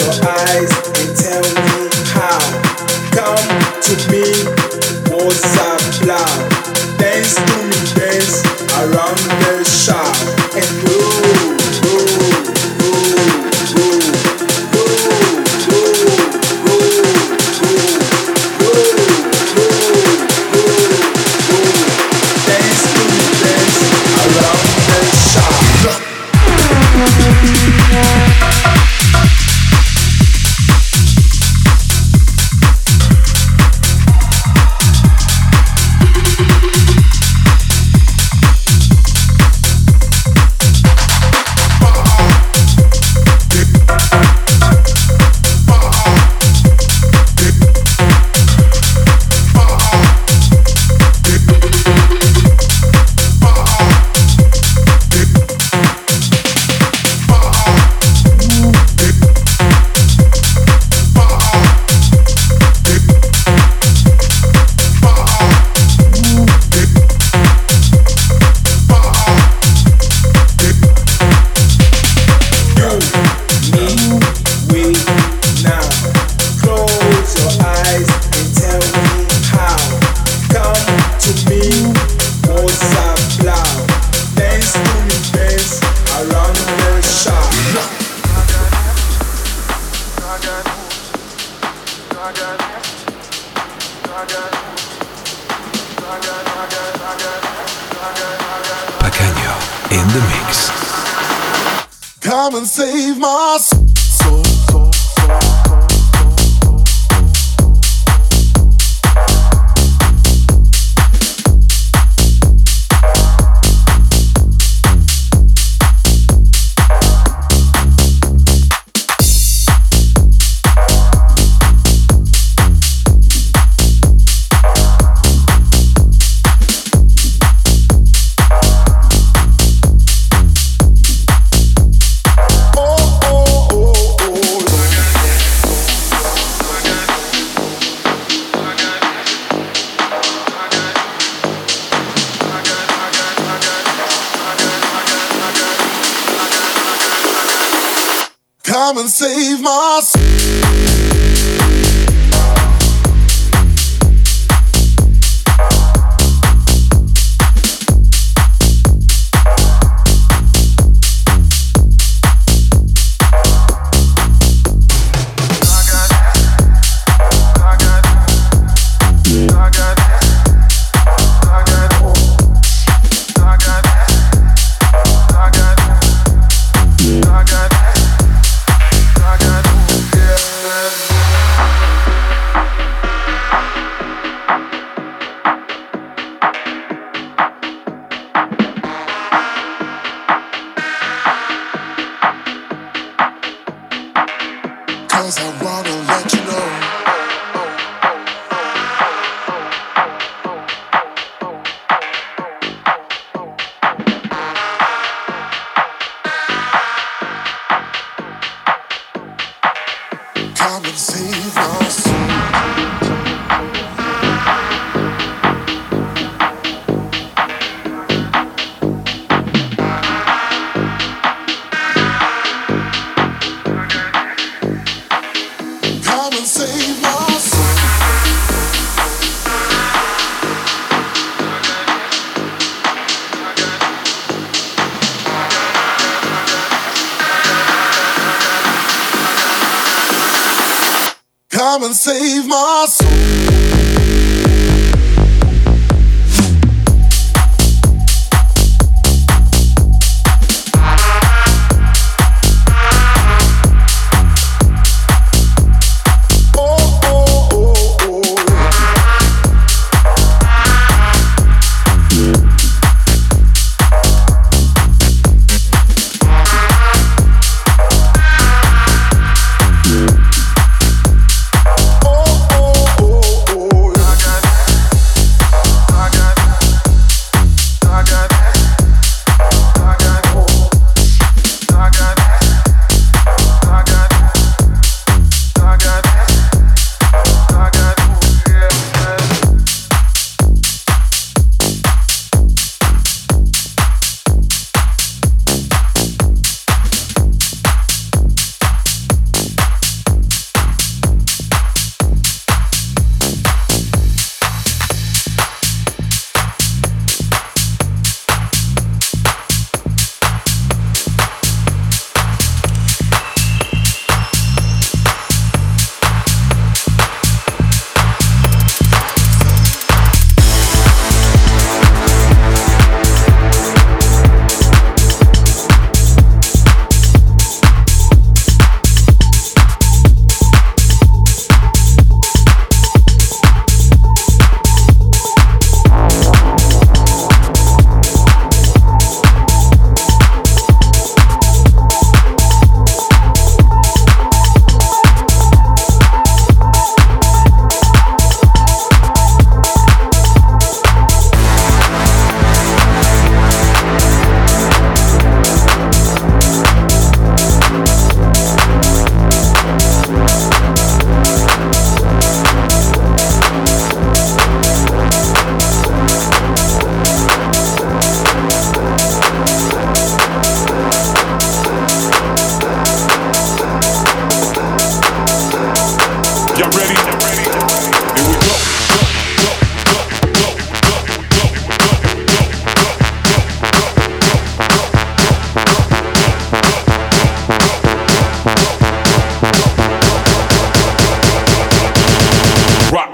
your eyes and tell me.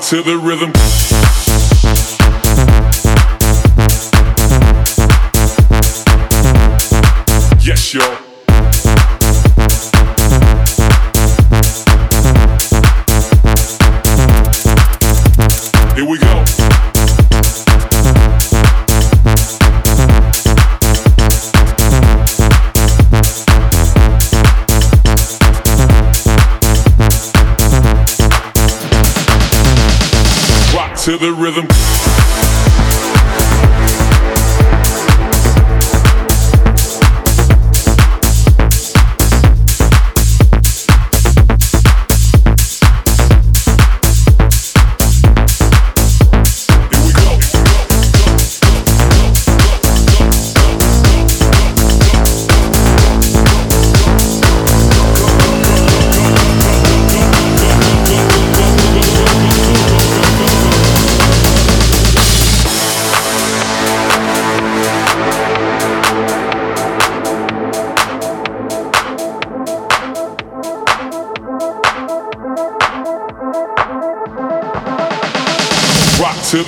To the rhythm.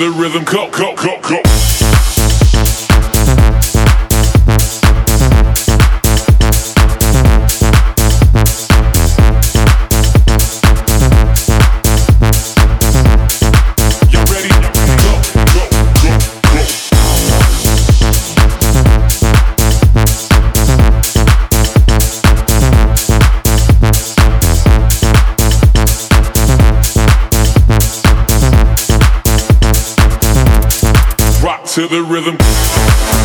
The rhythm. Go, to the rhythm.